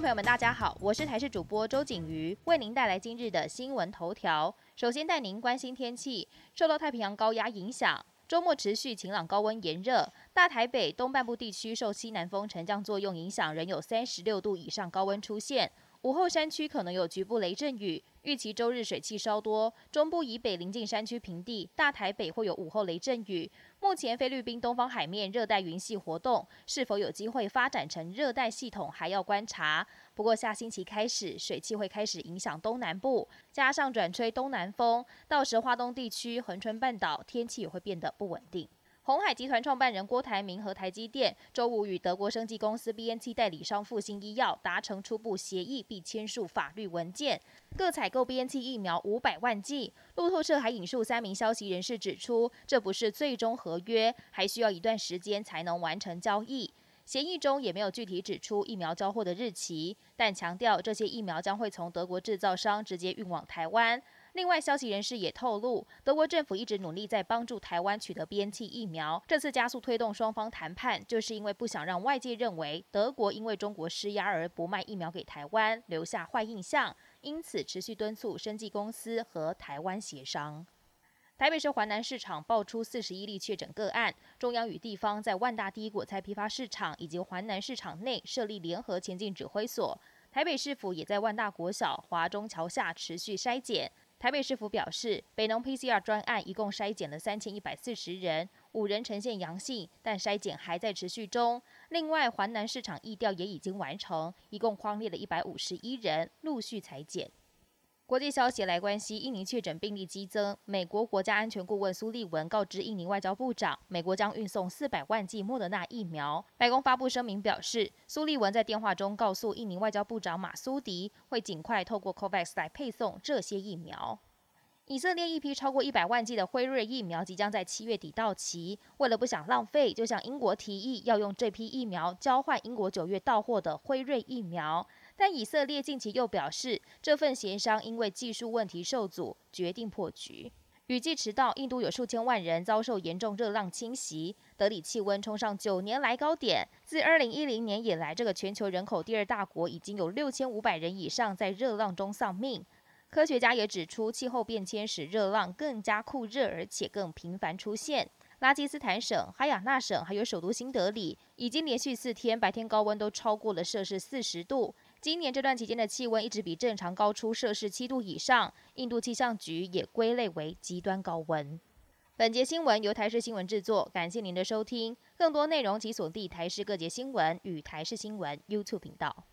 朋友们，大家好，我是台视主播周景瑜，为您带来今日的新闻头条。首先带您关心天气，受到太平洋高压影响，周末持续晴朗、高温炎热。大台北东半部地区受西南风沉降作用影响，仍有三十六度以上高温出现。午后山区可能有局部雷阵雨，预期周日水汽稍多。中部以北临近山区平地，大台北会有午后雷阵雨。目前菲律宾东方海面热带云系活动，是否有机会发展成热带系统还要观察。不过下星期开始，水汽会开始影响东南部，加上转吹东南风，到时华东地区、恒春半岛天气也会变得不稳定。红海集团创办人郭台铭和台积电周五与德国生技公司 BNT 代理商复星医药达成初步协议，并签署法律文件，各采购 BNT 疫苗五百万剂。路透社还引述三名消息人士指出，这不是最终合约，还需要一段时间才能完成交易。协议中也没有具体指出疫苗交货的日期，但强调这些疫苗将会从德国制造商直接运往台湾。另外，消息人士也透露，德国政府一直努力在帮助台湾取得 BNT 疫苗。这次加速推动双方谈判，就是因为不想让外界认为德国因为中国施压而不卖疫苗给台湾，留下坏印象。因此，持续敦促生技公司和台湾协商。台北市环南市场爆出四十一例确诊个案，中央与地方在万大第一果菜批发市场以及环南市场内设立联合前进指挥所。台北市府也在万大国小、华中桥下持续筛检。台北市府表示，北农 PCR 专案一共筛检了三千一百四十人，五人呈现阳性，但筛检还在持续中。另外，环南市场疫调也已经完成，一共框列了一百五十一人，陆续裁剪。国际消息来关系，印尼确诊病例激增。美国国家安全顾问苏利文告知印尼外交部长，美国将运送四百万剂莫德纳疫苗。白宫发布声明表示，苏利文在电话中告诉印尼外交部长马苏迪，会尽快透过 COVAX 来配送这些疫苗。以色列一批超过一百万剂的辉瑞疫苗即将在七月底到期，为了不想浪费，就向英国提议要用这批疫苗交换英国九月到货的辉瑞疫苗。但以色列近期又表示，这份协商因为技术问题受阻，决定破局。雨季迟到，印度有数千万人遭受严重热浪侵袭，德里气温冲上九年来高点。自二零一零年以来，这个全球人口第二大国已经有六千五百人以上在热浪中丧命。科学家也指出，气候变迁使热浪更加酷热，而且更频繁出现。拉基斯坦省、哈雅纳省还有首都新德里，已经连续四天白天高温都超过了摄氏四十度。今年这段期间的气温一直比正常高出摄氏七度以上，印度气象局也归类为极端高温。本节新闻由台视新闻制作，感谢您的收听。更多内容请锁定台视各节新闻与台视新闻 YouTube 频道。